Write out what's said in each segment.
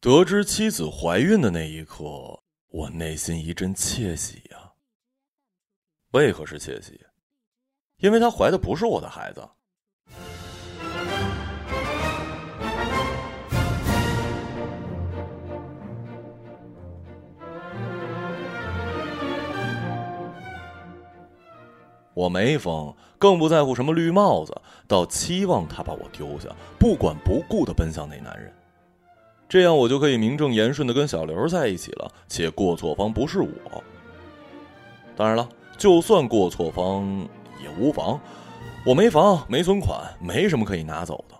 得知妻子怀孕的那一刻，我内心一阵窃喜呀。为何是窃喜？因为她怀的不是我的孩子。我没疯，更不在乎什么绿帽子，倒期望他把我丢下，不管不顾的奔向那男人，这样我就可以名正言顺的跟小刘在一起了，且过错方不是我。当然了，就算过错方也无妨，我没房没存款，没什么可以拿走的。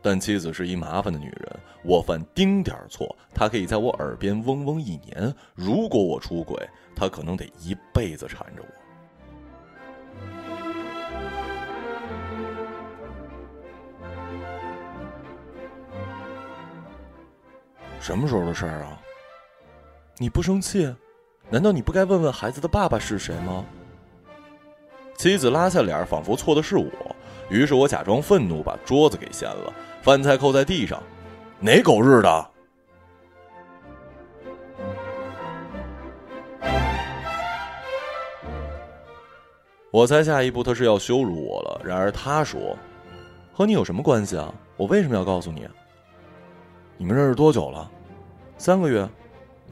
但妻子是一麻烦的女人，我犯丁点错，她可以在我耳边嗡嗡一年；如果我出轨，她可能得一辈子缠着我。什么时候的事儿啊？你不生气？难道你不该问问孩子的爸爸是谁吗？妻子拉下脸，仿佛错的是我。于是我假装愤怒，把桌子给掀了，饭菜扣在地上。哪狗日的！我猜下一步他是要羞辱我了。然而他说：“和你有什么关系啊？我为什么要告诉你？你们认识多久了？”三个月，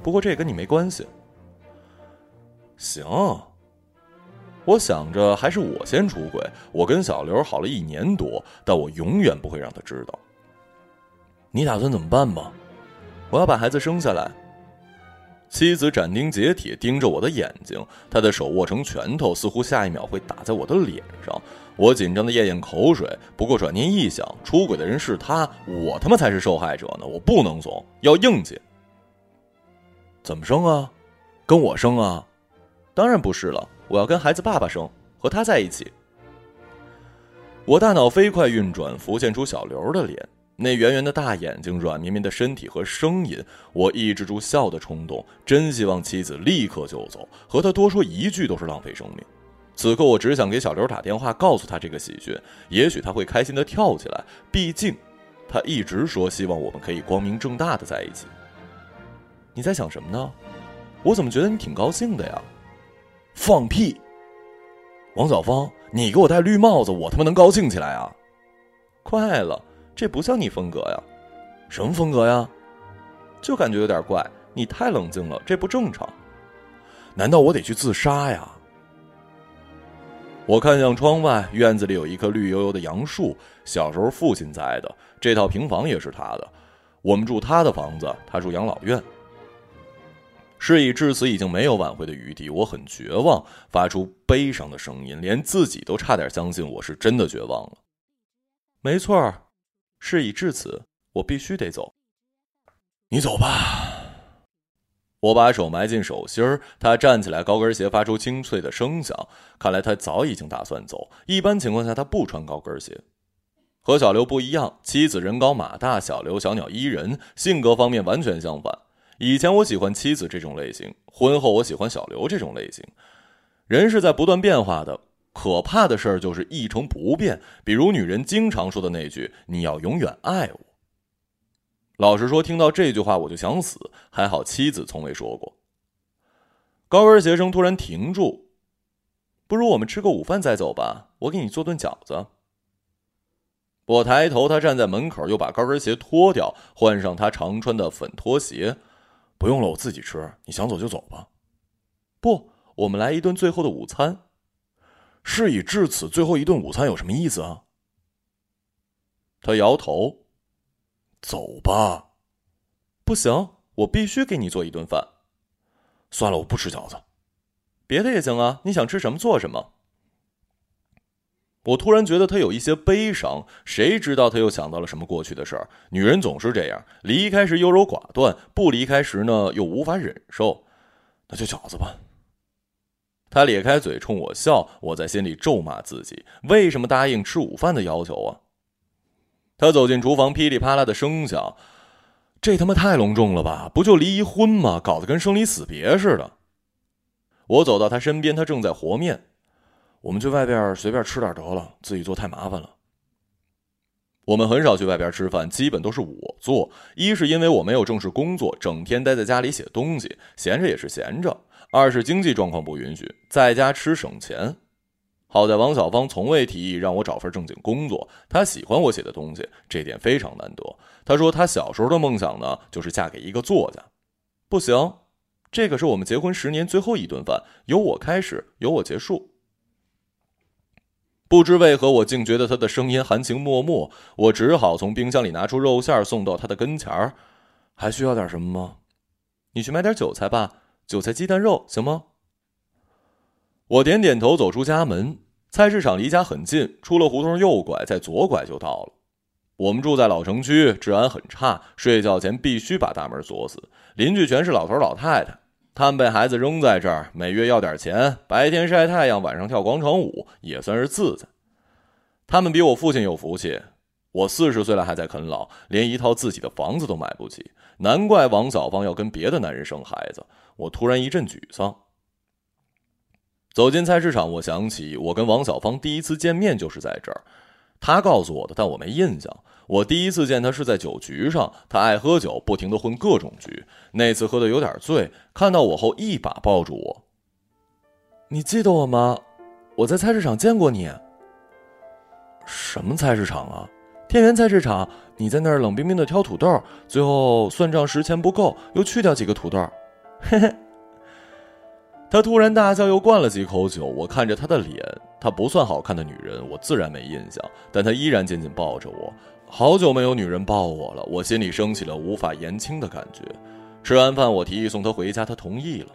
不过这跟你没关系。行，我想着还是我先出轨。我跟小刘好了一年多，但我永远不会让他知道。你打算怎么办吧？我要把孩子生下来。妻子斩钉截铁盯着我的眼睛，她的手握成拳头，似乎下一秒会打在我的脸上。我紧张的咽咽口水，不过转念一想，出轨的人是他，我他妈才是受害者呢！我不能怂，要硬气。怎么生啊？跟我生啊？当然不是了，我要跟孩子爸爸生，和他在一起。我大脑飞快运转，浮现出小刘的脸，那圆圆的大眼睛，软绵绵的身体和声音。我抑制住笑的冲动，真希望妻子立刻就走，和他多说一句都是浪费生命。此刻我只想给小刘打电话，告诉他这个喜讯，也许他会开心的跳起来。毕竟，他一直说希望我们可以光明正大的在一起。你在想什么呢？我怎么觉得你挺高兴的呀？放屁！王小芳，你给我戴绿帽子，我他妈能高兴起来啊？快了，这不像你风格呀。什么风格呀？就感觉有点怪。你太冷静了，这不正常。难道我得去自杀呀？我看向窗外，院子里有一棵绿油油的杨树，小时候父亲栽的。这套平房也是他的，我们住他的房子，他住养老院。事已至此，已经没有挽回的余地。我很绝望，发出悲伤的声音，连自己都差点相信我是真的绝望了。没错儿，事已至此，我必须得走。你走吧。我把手埋进手心儿，他站起来，高跟鞋发出清脆的声响。看来他早已经打算走。一般情况下，他不穿高跟鞋。和小刘不一样，妻子人高马大，小刘小鸟依人，性格方面完全相反。以前我喜欢妻子这种类型，婚后我喜欢小刘这种类型。人是在不断变化的，可怕的事儿就是一成不变。比如女人经常说的那句：“你要永远爱我。”老实说，听到这句话我就想死。还好妻子从未说过。高跟鞋声突然停住，不如我们吃个午饭再走吧，我给你做顿饺子。我抬头，他站在门口，又把高跟鞋脱掉，换上他常穿的粉拖鞋。不用了，我自己吃。你想走就走吧。不，我们来一顿最后的午餐。事已至此，最后一顿午餐有什么意思啊？他摇头。走吧。不行，我必须给你做一顿饭。算了，我不吃饺子。别的也行啊，你想吃什么做什么。我突然觉得他有一些悲伤，谁知道他又想到了什么过去的事儿？女人总是这样，离开时优柔寡断，不离开时呢又无法忍受。那就饺子吧。他咧开嘴冲我笑，我在心里咒骂自己：为什么答应吃午饭的要求啊？他走进厨房，噼里啪啦的声响，这他妈太隆重了吧？不就离一婚吗？搞得跟生离死别似的。我走到他身边，他正在和面。我们去外边随便吃点得了，自己做太麻烦了。我们很少去外边吃饭，基本都是我做。一是因为我没有正式工作，整天待在家里写东西，闲着也是闲着；二是经济状况不允许，在家吃省钱。好在王小芳从未提议让我找份正经工作，她喜欢我写的东西，这点非常难得。她说她小时候的梦想呢，就是嫁给一个作家。不行，这可是我们结婚十年最后一顿饭，由我开始，由我结束。不知为何，我竟觉得他的声音含情脉脉。我只好从冰箱里拿出肉馅送到他的跟前儿。还需要点什么吗？你去买点韭菜吧，韭菜鸡蛋肉行吗？我点点头，走出家门。菜市场离家很近，出了胡同右拐，再左拐就到了。我们住在老城区，治安很差，睡觉前必须把大门锁死。邻居全是老头老太太。他们被孩子扔在这儿，每月要点钱，白天晒太阳，晚上跳广场舞，也算是自在。他们比我父亲有福气，我四十岁了还在啃老，连一套自己的房子都买不起，难怪王小芳要跟别的男人生孩子。我突然一阵沮丧。走进菜市场，我想起我跟王小芳第一次见面就是在这儿，他告诉我的，但我没印象。我第一次见他是在酒局上，他爱喝酒，不停的混各种局。那次喝的有点醉，看到我后一把抱住我。你记得我吗？我在菜市场见过你。什么菜市场啊？天元菜市场。你在那儿冷冰冰的挑土豆，最后算账时钱不够，又去掉几个土豆。嘿嘿。他突然大笑，又灌了几口酒。我看着他的脸，她不算好看的女人，我自然没印象，但她依然紧紧抱着我。好久没有女人抱我了，我心里升起了无法言清的感觉。吃完饭，我提议送她回家，她同意了。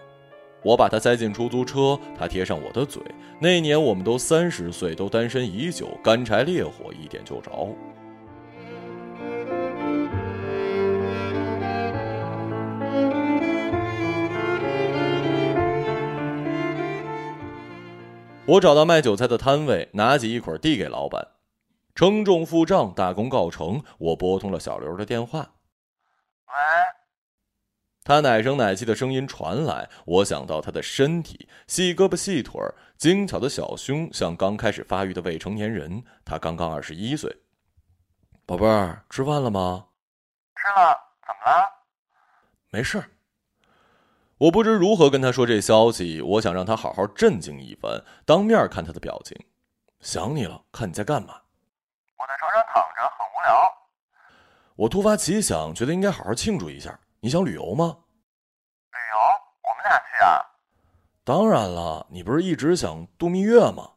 我把她塞进出租车，她贴上我的嘴。那年我们都三十岁，都单身已久，干柴烈火一点就着。我找到卖韭菜的摊位，拿起一捆递给老板。称重付账，大功告成。我拨通了小刘的电话。喂，他奶声奶气的声音传来。我想到他的身体，细胳膊细腿儿，精巧的小胸，像刚开始发育的未成年人。他刚刚二十一岁。宝贝儿，吃饭了吗？吃了。怎么了？没事。我不知如何跟他说这消息。我想让他好好震惊一番，当面看他的表情。想你了，看你在干嘛。我在床上躺着，很无聊。我突发奇想，觉得应该好好庆祝一下。你想旅游吗？旅游？我们俩去啊？当然了，你不是一直想度蜜月吗？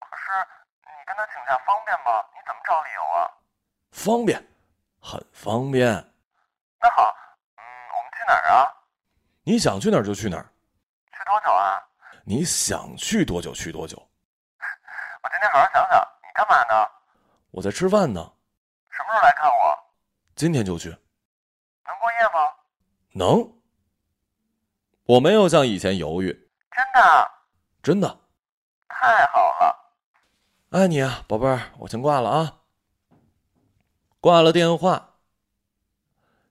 可是你跟他请假方便吗？你怎么找理由啊？方便，很方便。那好，嗯，我们去哪儿啊？你想去哪儿就去哪儿。去多久啊？你想去多久去多久。我今天好好想想。你干嘛呢？我在吃饭呢，什么时候来看我？今天就去，能过夜吗？能。我没有像以前犹豫，真的，真的，太好了，爱你啊，宝贝儿，我先挂了啊。挂了电话。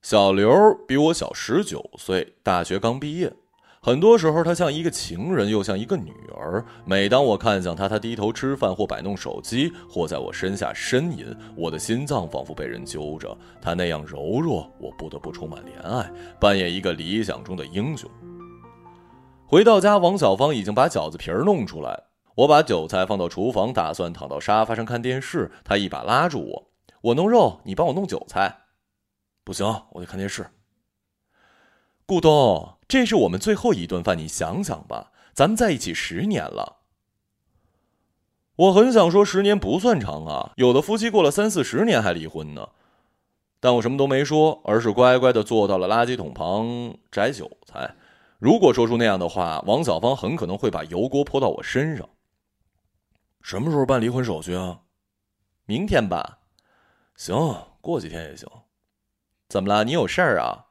小刘比我小十九岁，大学刚毕业。很多时候，他像一个情人，又像一个女儿。每当我看向他，他低头吃饭，或摆弄手机，或在我身下呻吟，我的心脏仿佛被人揪着。他那样柔弱，我不得不充满怜爱，扮演一个理想中的英雄。回到家，王小芳已经把饺子皮儿弄出来。我把韭菜放到厨房，打算躺到沙发上看电视。他一把拉住我：“我弄肉，你帮我弄韭菜。”不行，我得看电视。顾东。这是我们最后一顿饭，你想想吧，咱们在一起十年了。我很想说十年不算长啊，有的夫妻过了三四十年还离婚呢。但我什么都没说，而是乖乖的坐到了垃圾桶旁摘韭菜。如果说出那样的话，王小芳很可能会把油锅泼到我身上。什么时候办离婚手续啊？明天吧。行，过几天也行。怎么了？你有事儿啊？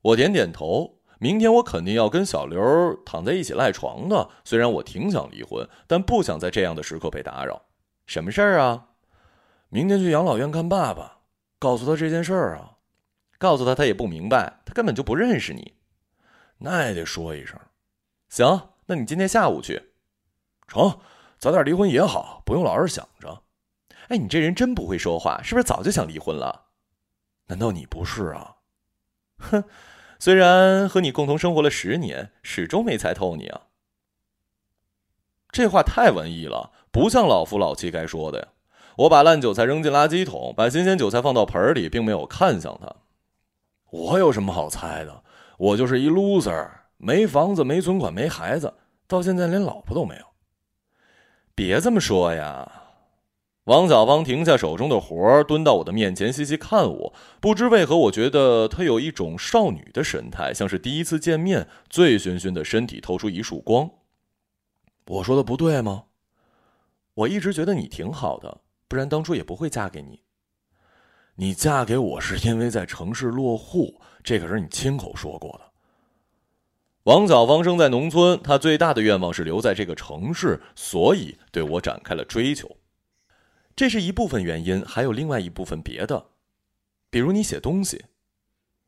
我点点头。明天我肯定要跟小刘躺在一起赖床的。虽然我挺想离婚，但不想在这样的时刻被打扰。什么事儿啊？明天去养老院看爸爸，告诉他这件事儿啊。告诉他，他也不明白，他根本就不认识你。那也得说一声。行，那你今天下午去。成，早点离婚也好，不用老是想着。哎，你这人真不会说话，是不是早就想离婚了？难道你不是啊？哼，虽然和你共同生活了十年，始终没猜透你啊。这话太文艺了，不像老夫老妻该说的呀。我把烂韭菜扔进垃圾桶，把新鲜韭菜放到盆里，并没有看向他。我有什么好猜的？我就是一 loser，没房子，没存款，没孩子，到现在连老婆都没有。别这么说呀！王小芳停下手中的活儿蹲到我的面前，细细看我。不知为何，我觉得她有一种少女的神态，像是第一次见面，醉醺醺的身体透出一束光。我说的不对吗？我一直觉得你挺好的，不然当初也不会嫁给你。你嫁给我是因为在城市落户，这可是你亲口说过的。王小芳生在农村，她最大的愿望是留在这个城市，所以对我展开了追求。这是一部分原因，还有另外一部分别的，比如你写东西。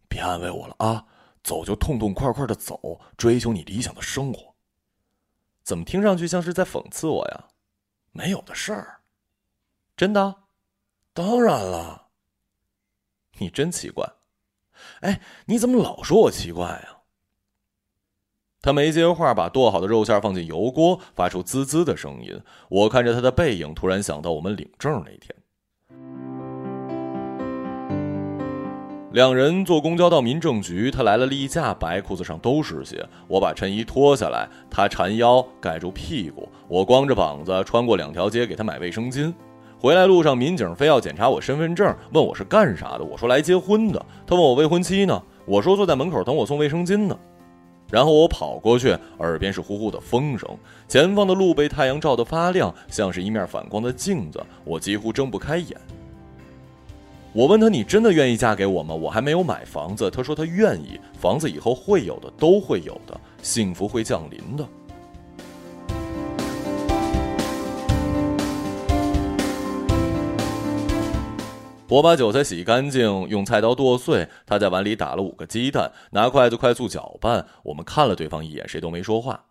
别安慰我了啊，走就痛痛快快的走，追求你理想的生活。怎么听上去像是在讽刺我呀？没有的事儿，真的？当然了。你真奇怪，哎，你怎么老说我奇怪呀？他没接话，把剁好的肉馅放进油锅，发出滋滋的声音。我看着他的背影，突然想到我们领证那天，两人坐公交到民政局，他来了例假，白裤子上都是血。我把衬衣脱下来，他缠腰盖住屁股，我光着膀子穿过两条街给他买卫生巾。回来路上，民警非要检查我身份证，问我是干啥的。我说来结婚的。他问我未婚妻呢，我说坐在门口等我送卫生巾呢。然后我跑过去，耳边是呼呼的风声，前方的路被太阳照得发亮，像是一面反光的镜子，我几乎睁不开眼。我问他：“你真的愿意嫁给我吗？”我还没有买房子，他说他愿意，房子以后会有的，都会有的，幸福会降临的。我把韭菜洗干净，用菜刀剁碎。他在碗里打了五个鸡蛋，拿筷子快速搅拌。我们看了对方一眼，谁都没说话。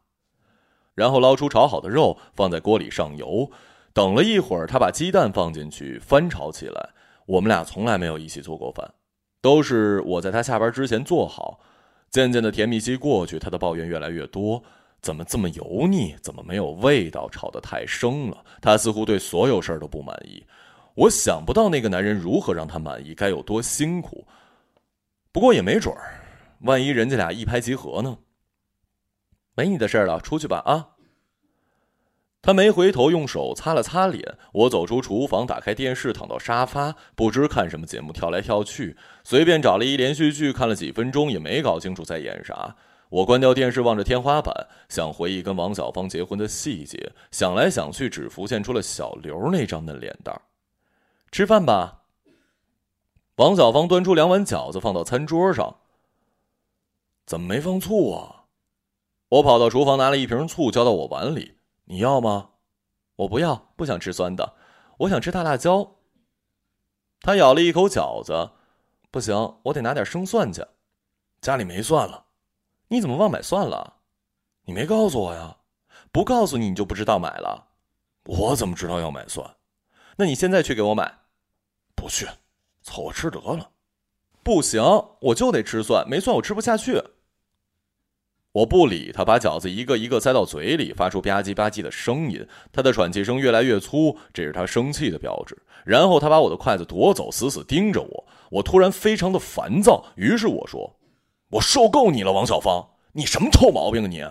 然后捞出炒好的肉，放在锅里上油。等了一会儿，他把鸡蛋放进去，翻炒起来。我们俩从来没有一起做过饭，都是我在他下班之前做好。渐渐的甜蜜期过去，他的抱怨越来越多：怎么这么油腻？怎么没有味道？炒得太生了。他似乎对所有事儿都不满意。我想不到那个男人如何让他满意，该有多辛苦。不过也没准儿，万一人家俩一拍即合呢？没你的事儿了，出去吧啊！他没回头，用手擦了擦脸。我走出厨房，打开电视，躺到沙发，不知看什么节目，跳来跳去，随便找了一连续剧看了几分钟，也没搞清楚在演啥。我关掉电视，望着天花板，想回忆跟王小芳结婚的细节，想来想去，只浮现出了小刘那张嫩脸蛋儿。吃饭吧。王小芳端出两碗饺子放到餐桌上。怎么没放醋啊？我跑到厨房拿了一瓶醋浇到我碗里。你要吗？我不要，不想吃酸的，我想吃大辣椒。他咬了一口饺子，不行，我得拿点生蒜去。家里没蒜了。你怎么忘买蒜了？你没告诉我呀？不告诉你，你就不知道买了。我怎么知道要买蒜？那你现在去给我买，不去，凑合吃得了。不行，我就得吃蒜，没蒜我吃不下去。我不理他，把饺子一个一个塞到嘴里，发出吧唧吧唧的声音。他的喘气声越来越粗，这是他生气的标志。然后他把我的筷子夺走，死死盯着我。我突然非常的烦躁，于是我说：“我受够你了，王小芳，你什么臭毛病啊你？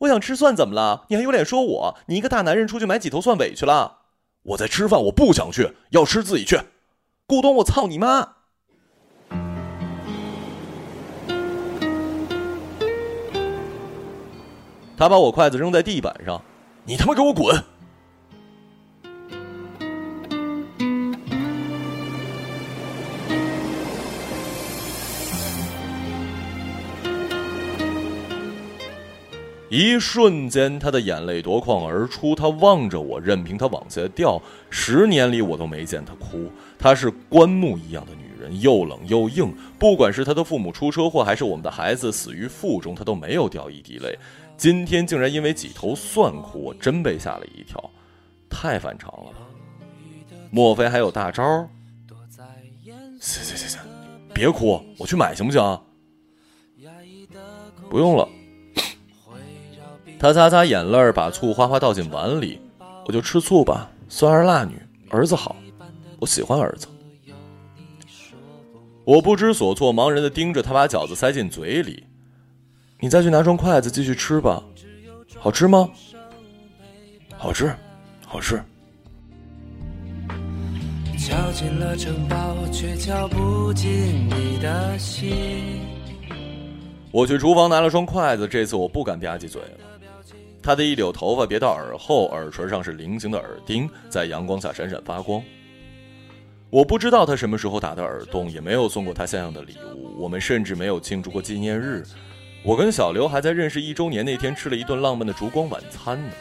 我想吃蒜，怎么了？你还有脸说我？你一个大男人出去买几头蒜委屈了？”我在吃饭，我不想去，要吃自己去。顾东，我操你妈！他把我筷子扔在地板上，你他妈给我滚！一瞬间，他的眼泪夺眶而出。他望着我，任凭他往下掉。十年里，我都没见他哭。她是棺木一样的女人，又冷又硬。不管是她的父母出车祸，还是我们的孩子死于腹中，她都没有掉一滴泪。今天竟然因为几头蒜哭，我真被吓了一跳，太反常了吧？莫非还有大招？行行行行，别哭，我去买行不行？不用了。他擦擦眼泪，把醋哗哗倒进碗里，我就吃醋吧。酸儿辣女，儿子好，我喜欢儿子。我不知所措，茫然的盯着他把饺子塞进嘴里。你再去拿双筷子继续吃吧，好吃吗？好吃，好吃。敲进了城堡，却敲不进你的心。我去厨房拿了双筷子，这次我不敢吧唧嘴了。他的一绺头发别到耳后，耳垂上是菱形的耳钉，在阳光下闪闪发光。我不知道他什么时候打的耳洞，也没有送过他像样的礼物。我们甚至没有庆祝过纪念日。我跟小刘还在认识一周年那天吃了一顿浪漫的烛光晚餐呢。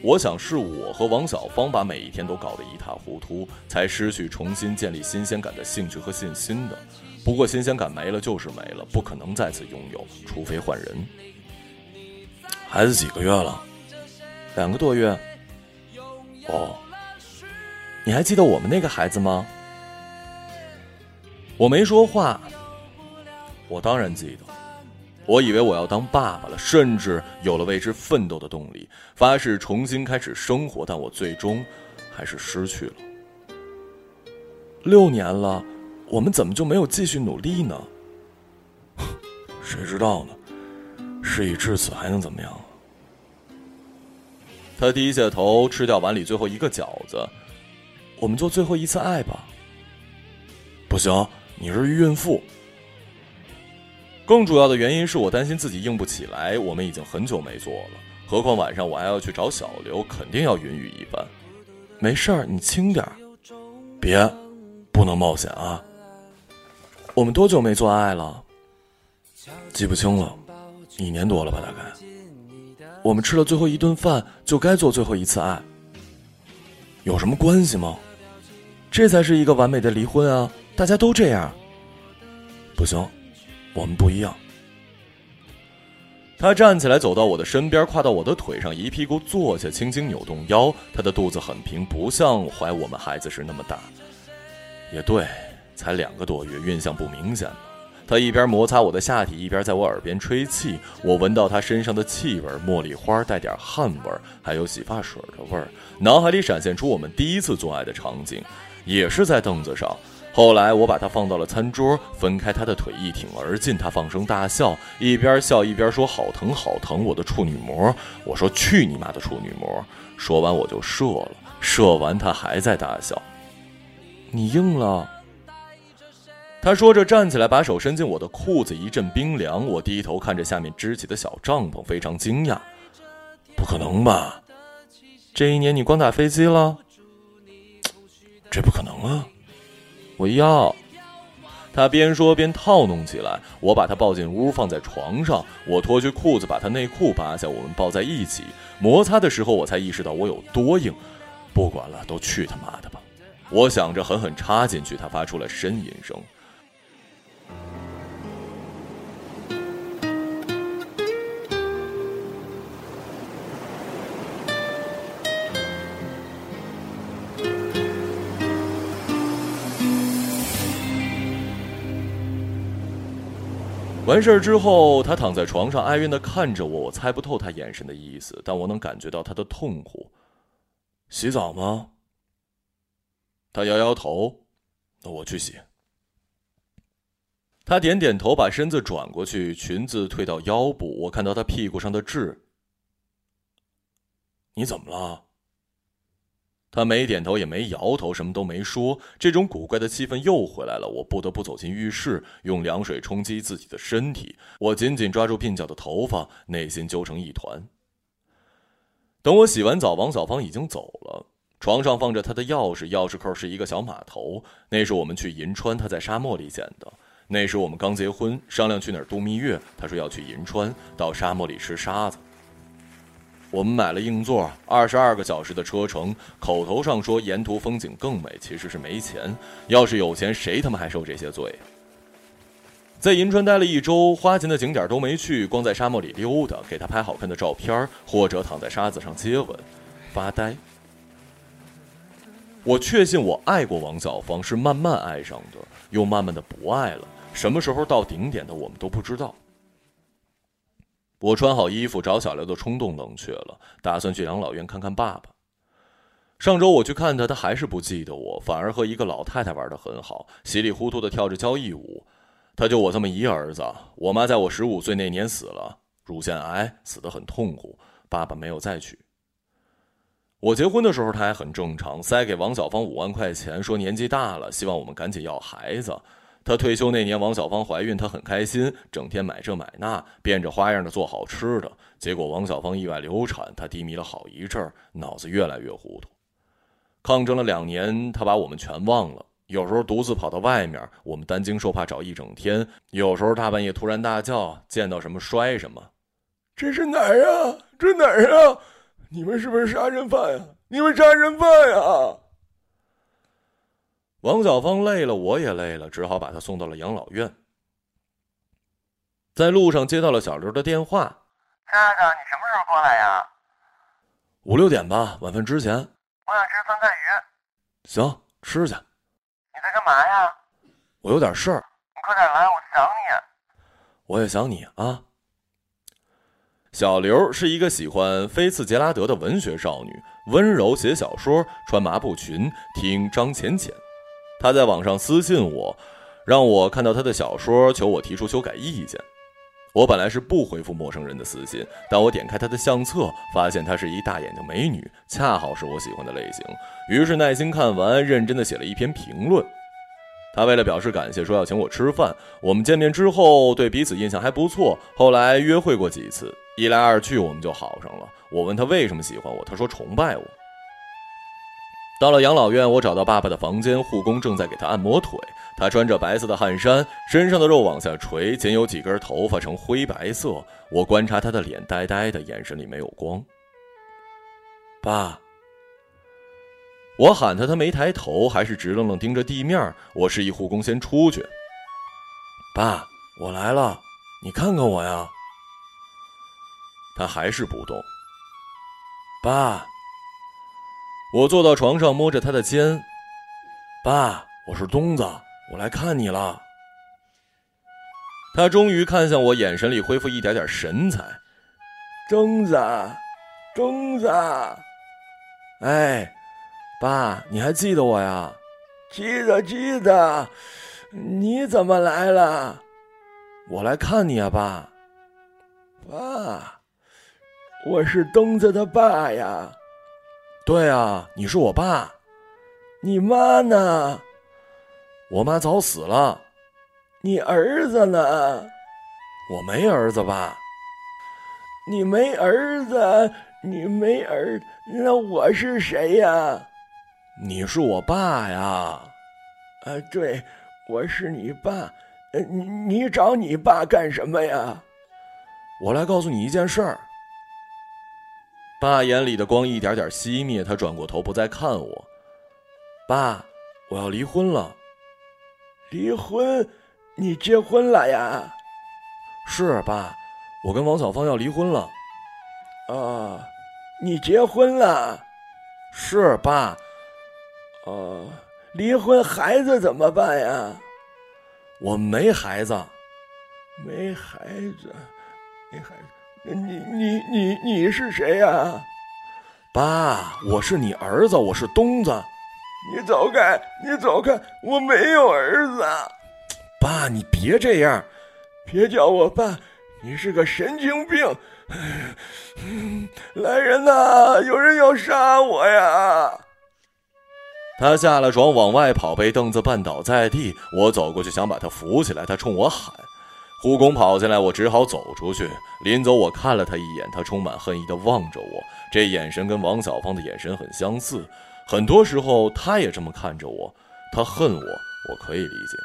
我想是我和王小芳把每一天都搞得一塌糊涂，才失去重新建立新鲜感的兴趣和信心的。不过新鲜感没了就是没了，不可能再次拥有，除非换人。孩子几个月了？两个多月。哦，你还记得我们那个孩子吗？我没说话。我当然记得。我以为我要当爸爸了，甚至有了为之奋斗的动力，发誓重新开始生活。但我最终还是失去了。六年了，我们怎么就没有继续努力呢？谁知道呢？事已至此，还能怎么样？他低下头，吃掉碗里最后一个饺子。我们做最后一次爱吧。不行，你是孕妇。更主要的原因是我担心自己硬不起来。我们已经很久没做了，何况晚上我还要去找小刘，肯定要云雨一番。没事儿，你轻点儿，别，不能冒险啊。我们多久没做爱了？记不清了。一年多了吧，大概。我们吃了最后一顿饭，就该做最后一次爱。有什么关系吗？这才是一个完美的离婚啊！大家都这样。不行，我们不一样。他站起来，走到我的身边，跨到我的腿上，一屁股坐下，轻轻扭动腰。他的肚子很平，不像怀我们孩子时那么大。也对，才两个多月，孕象不明显。他一边摩擦我的下体，一边在我耳边吹气。我闻到他身上的气味，茉莉花带点汗味，还有洗发水的味儿。脑海里闪现出我们第一次做爱的场景，也是在凳子上。后来我把他放到了餐桌，分开他的腿，一挺而进。他放声大笑，一边笑一边说：“好疼，好疼，我的处女膜。”我说：“去你妈的处女膜！”说完我就射了。射完他还在大笑。你硬了。他说着，站起来，把手伸进我的裤子，一阵冰凉。我低头看着下面支起的小帐篷，非常惊讶。不可能吧？这一年你光打飞机了？这不可能啊！我要。他边说边套弄起来。我把他抱进屋，放在床上。我脱去裤子，把他内裤扒下，我们抱在一起。摩擦的时候，我才意识到我有多硬。不管了，都去他妈的吧！我想着，狠狠插进去。他发出了呻吟声。完事儿之后，他躺在床上哀怨的看着我，我猜不透他眼神的意思，但我能感觉到他的痛苦。洗澡吗？他摇摇头，那我去洗。他点点头，把身子转过去，裙子退到腰部，我看到他屁股上的痣。你怎么了？他没点头也没摇头，什么都没说。这种古怪的气氛又回来了，我不得不走进浴室，用凉水冲击自己的身体。我紧紧抓住鬓角的头发，内心揪成一团。等我洗完澡，王小芳已经走了。床上放着她的钥匙，钥匙扣是一个小码头，那是我们去银川，她在沙漠里捡的。那时我们刚结婚，商量去哪儿度蜜月，她说要去银川，到沙漠里吃沙子。我们买了硬座，二十二个小时的车程。口头上说沿途风景更美，其实是没钱。要是有钱，谁他妈还受这些罪？在银川待了一周，花钱的景点都没去，光在沙漠里溜达，给他拍好看的照片，或者躺在沙子上接吻，发呆。我确信我爱过王小芳，是慢慢爱上的，又慢慢的不爱了。什么时候到顶点的，我们都不知道。我穿好衣服找小刘的冲动冷却了，打算去养老院看看爸爸。上周我去看他，他还是不记得我，反而和一个老太太玩的很好，稀里糊涂的跳着交谊舞。他就我这么一儿子，我妈在我十五岁那年死了，乳腺癌，死得很痛苦。爸爸没有再娶。我结婚的时候他还很正常，塞给王小芳五万块钱，说年纪大了，希望我们赶紧要孩子。他退休那年，王小芳怀孕，他很开心，整天买这买那，变着花样的做好吃的。结果王小芳意外流产，他低迷了好一阵儿，脑子越来越糊涂。抗争了两年，他把我们全忘了。有时候独自跑到外面，我们担惊受怕找一整天。有时候大半夜突然大叫，见到什么摔什么。这是哪儿啊？这哪儿啊？你们是不是杀人犯呀？你们杀人犯呀！王小芳累了，我也累了，只好把她送到了养老院。在路上接到了小刘的电话：“亲爱的，你什么时候过来呀？”“五六点吧，晚饭之前。”“我想吃酸菜鱼。”“行，吃去。”“你在干嘛呀？”“我有点事儿。”“你快点来，我想你。”“我也想你啊。”小刘是一个喜欢菲茨杰拉德的文学少女，温柔写小说，穿麻布裙，听张浅浅。他在网上私信我，让我看到他的小说，求我提出修改意见。我本来是不回复陌生人的私信，但我点开他的相册，发现她是一大眼睛美女，恰好是我喜欢的类型。于是耐心看完，认真的写了一篇评论。他为了表示感谢，说要请我吃饭。我们见面之后，对彼此印象还不错，后来约会过几次，一来二去，我们就好上了。我问他为什么喜欢我，他说崇拜我。到了养老院，我找到爸爸的房间，护工正在给他按摩腿。他穿着白色的汗衫，身上的肉往下垂，仅有几根头发呈灰白色。我观察他的脸，呆呆的，眼神里没有光。爸。我喊他，他没抬头，还是直愣愣盯着地面。我示意护工先出去。爸，我来了，你看看我呀。他还是不动。爸，我坐到床上，摸着他的肩。爸，我是东子，我来看你了。他终于看向我，眼神里恢复一点点神采。东子，东子，哎。爸，你还记得我呀？记得，记得。你怎么来了？我来看你啊，爸。爸，我是东子的爸呀。对啊，你是我爸。你妈呢？我妈早死了。你儿子呢？我没儿子，吧。你没儿子，你没儿，那我是谁呀？你是我爸呀，啊，对，我是你爸。呃，你你找你爸干什么呀？我来告诉你一件事儿。爸眼里的光一点点熄灭，他转过头不再看我。爸，我要离婚了。离婚？你结婚了呀？是爸，我跟王小芳要离婚了。啊，你结婚了？是爸。啊，离婚孩子怎么办呀？我没孩子，没孩子，没孩子。你你你你是谁呀？爸，我是你儿子，我是东子。你走开，你走开，我没有儿子。爸，你别这样，别叫我爸，你是个神经病。来人呐，有人要杀我呀！他下了床往外跑，被凳子绊倒在地。我走过去想把他扶起来，他冲我喊：“护工跑进来！”我只好走出去。临走，我看了他一眼，他充满恨意地望着我，这眼神跟王小芳的眼神很相似。很多时候，他也这么看着我。他恨我，我可以理解。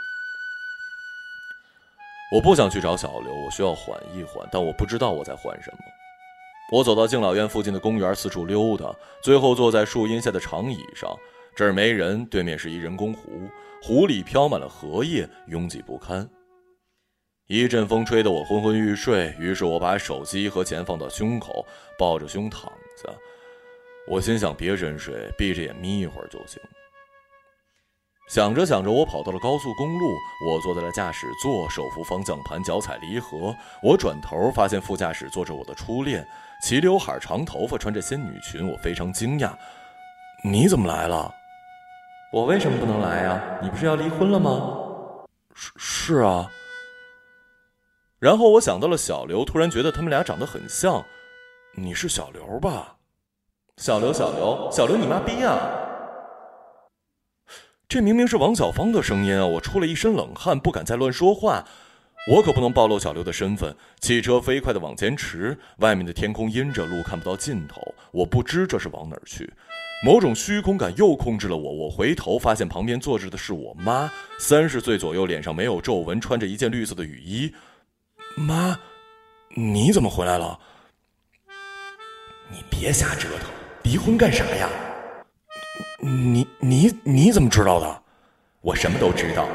我不想去找小刘，我需要缓一缓，但我不知道我在缓什么。我走到敬老院附近的公园，四处溜达，最后坐在树荫下的长椅上。这儿没人，对面是一人工湖，湖里飘满了荷叶，拥挤不堪。一阵风吹得我昏昏欲睡，于是我把手机和钱放到胸口，抱着胸躺下。我心想：别沉睡，闭着眼眯一会儿就行。想着想着，我跑到了高速公路。我坐在了驾驶座，手扶方向盘，脚踩离合。我转头发现副驾驶坐着我的初恋，齐刘海、长头发，穿着仙女裙。我非常惊讶：“你怎么来了？我为什么不能来呀？你不是要离婚了吗？”“是是啊。”然后我想到了小刘，突然觉得他们俩长得很像。你是小刘吧？小刘，小刘，小刘，你妈逼啊！这明明是王小芳的声音啊！我出了一身冷汗，不敢再乱说话。我可不能暴露小刘的身份。汽车飞快地往前驰，外面的天空阴着，路看不到尽头。我不知这是往哪儿去，某种虚空感又控制了我。我回头发现旁边坐着的是我妈，三十岁左右，脸上没有皱纹，穿着一件绿色的雨衣。妈，你怎么回来了？你别瞎折腾，离婚干啥呀？你你你怎么知道的？我什么都知道。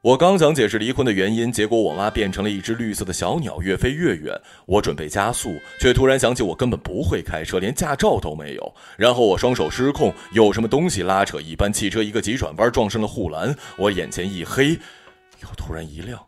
我刚想解释离婚的原因，结果我妈变成了一只绿色的小鸟，越飞越远。我准备加速，却突然想起我根本不会开车，连驾照都没有。然后我双手失控，有什么东西拉扯一般，汽车一个急转弯撞上了护栏，我眼前一黑，又突然一亮。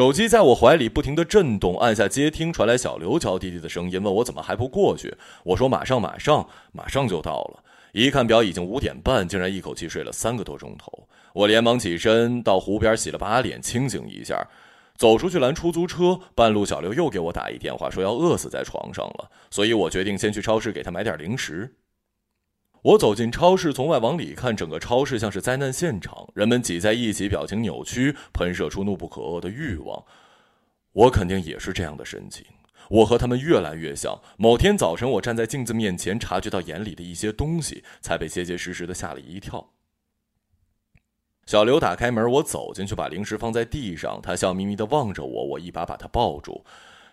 手机在我怀里不停的震动，按下接听，传来小刘娇滴滴的声音，问我怎么还不过去。我说马上马上马上就到了。一看表已经五点半，竟然一口气睡了三个多钟头。我连忙起身到湖边洗了把脸，清醒一下，走出去拦出租车。半路小刘又给我打一电话，说要饿死在床上了，所以我决定先去超市给他买点零食。我走进超市，从外往里看，整个超市像是灾难现场，人们挤在一起，表情扭曲，喷射出怒不可遏的欲望。我肯定也是这样的神情。我和他们越来越像。某天早晨，我站在镜子面前，察觉到眼里的一些东西，才被结结实实的吓了一跳。小刘打开门，我走进去，把零食放在地上，他笑眯眯的望着我，我一把把他抱住，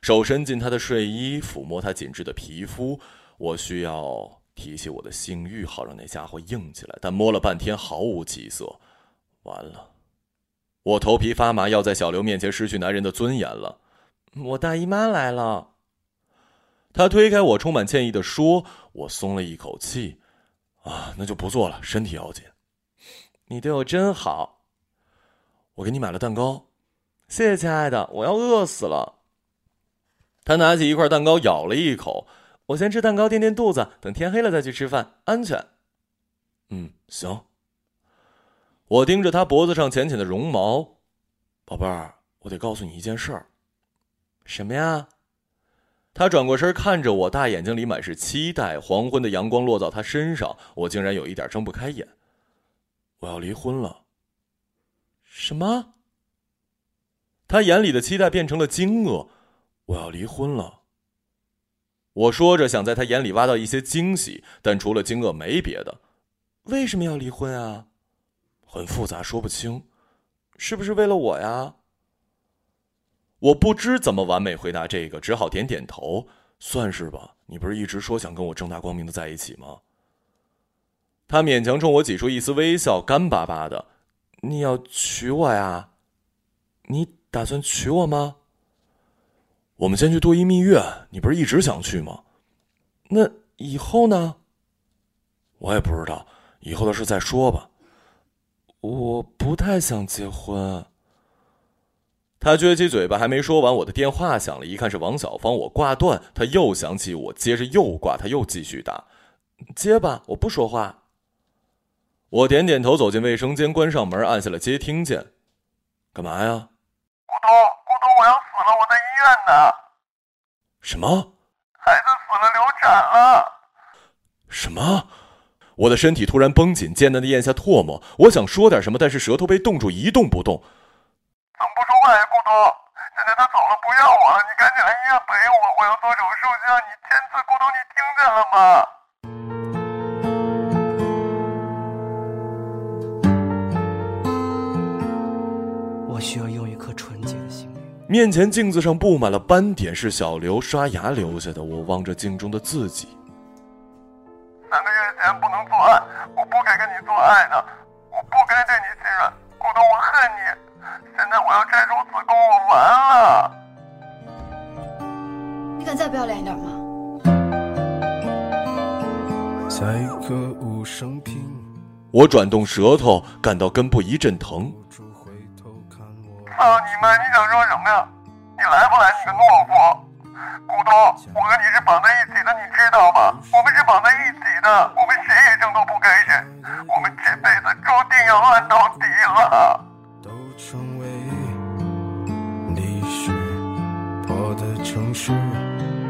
手伸进他的睡衣，抚摸他紧致的皮肤。我需要。提起我的性欲，好让那家伙硬起来，但摸了半天毫无起色。完了，我头皮发麻，要在小刘面前失去男人的尊严了。我大姨妈来了。他推开我，充满歉意的说：“我松了一口气。啊，那就不做了，身体要紧。你对我真好。我给你买了蛋糕，谢谢亲爱的，我要饿死了。”他拿起一块蛋糕，咬了一口。我先吃蛋糕垫垫肚子，等天黑了再去吃饭，安全。嗯，行。我盯着他脖子上浅浅的绒毛，宝贝儿，我得告诉你一件事儿。什么呀？他转过身看着我，大眼睛里满是期待。黄昏的阳光落到他身上，我竟然有一点睁不开眼。我要离婚了。什么？他眼里的期待变成了惊愕。我要离婚了。我说着，想在他眼里挖到一些惊喜，但除了惊愕没别的。为什么要离婚啊？很复杂，说不清。是不是为了我呀？我不知怎么完美回答这个，只好点点头，算是吧。你不是一直说想跟我正大光明的在一起吗？他勉强冲我挤出一丝微笑，干巴巴的：“你要娶我呀？你打算娶我吗？”我们先去度一蜜月，你不是一直想去吗？那以后呢？我也不知道，以后的事再说吧。我不太想结婚。他撅起嘴巴，还没说完，我的电话响了，一看是王小芳，我挂断，他又想起我，接着又挂，他又继续打，接吧，我不说话。我点点头，走进卫生间，关上门，按下了接听键。干嘛呀？咕咚咕咚，我要死了！我在院呢。什么？孩子死了，流产了。什么？我的身体突然绷紧，艰难的咽下唾沫。我想说点什么，但是舌头被冻住，一动不动。怎么不说话呀，咕咚？现在他走了，不要我了，你赶紧来医院陪我，我要做手术，需要你签字，咕咚，你听见了吗？面前镜子上布满了斑点，是小刘刷牙留下的。我望着镜中的自己。三个月前不能做爱，我不该跟你做爱的，我不该对你心软，古董，我恨你现在我要拆除子宫，我完了。你敢再不要脸一点吗？在歌舞升平，我转动舌头，感到根部一阵疼。操你妈！你想说什么呀？你来不来？你个懦夫！古东，我和你是绑在一起的，你知道吗？我们是绑在一起的，我们谁也挣脱不开谁，我们这辈子注定要烂到底了。都成为历史，破的城市，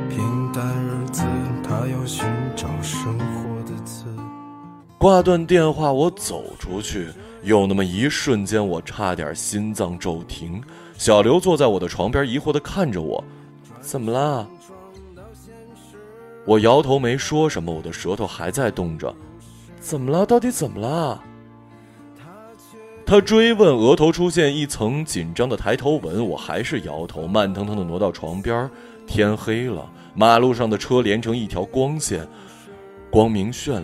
平淡日子，他要寻找生活的词。挂断电话，我走出去，有那么一瞬间，我差点心脏骤停。小刘坐在我的床边，疑惑地看着我：“怎么啦？”我摇头没说什么，我的舌头还在动着。怎么了？到底怎么了？他追问，额头出现一层紧张的抬头纹，我还是摇头，慢腾腾地挪到床边。天黑了，马路上的车连成一条光线，光明绚烂。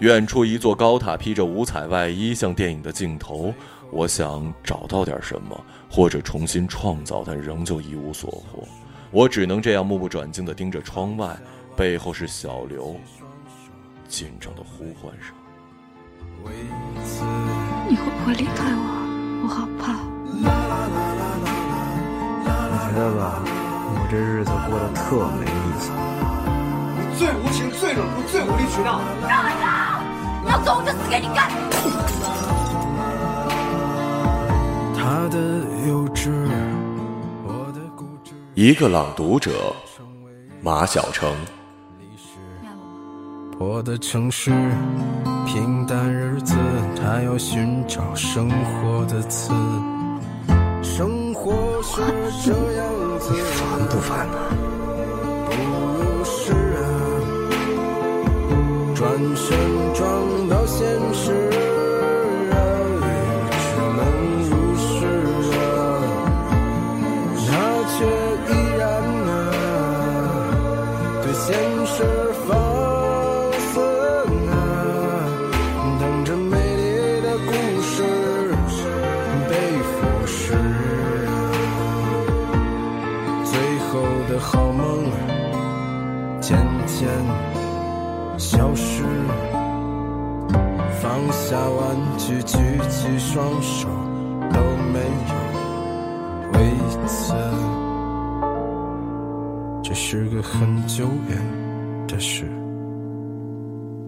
远处一座高塔披着五彩外衣，像电影的镜头。我想找到点什么，或者重新创造，但仍旧一无所获。我只能这样目不转睛地盯着窗外，背后是小刘，紧张的呼唤声。你会不会离开我？我好怕。你觉得吧，我这日子过得特没意思。你最无情、最冷酷、最无理取闹。让开手！你要走，我就死给你看。他的幼稚，我的固执。一个朗读者，马晓成。破的城市，平淡日子，他要寻找生活的词。生活是这样子，你烦不烦呢？不如是啊，转身双手，都没有为此。这是个很久远的事，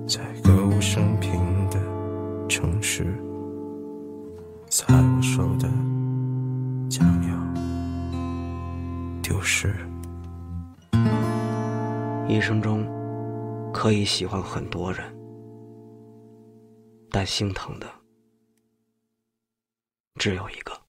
在歌舞升平的城市，在我手的将要丢失。一生中可以喜欢很多人，但心疼的只有一个。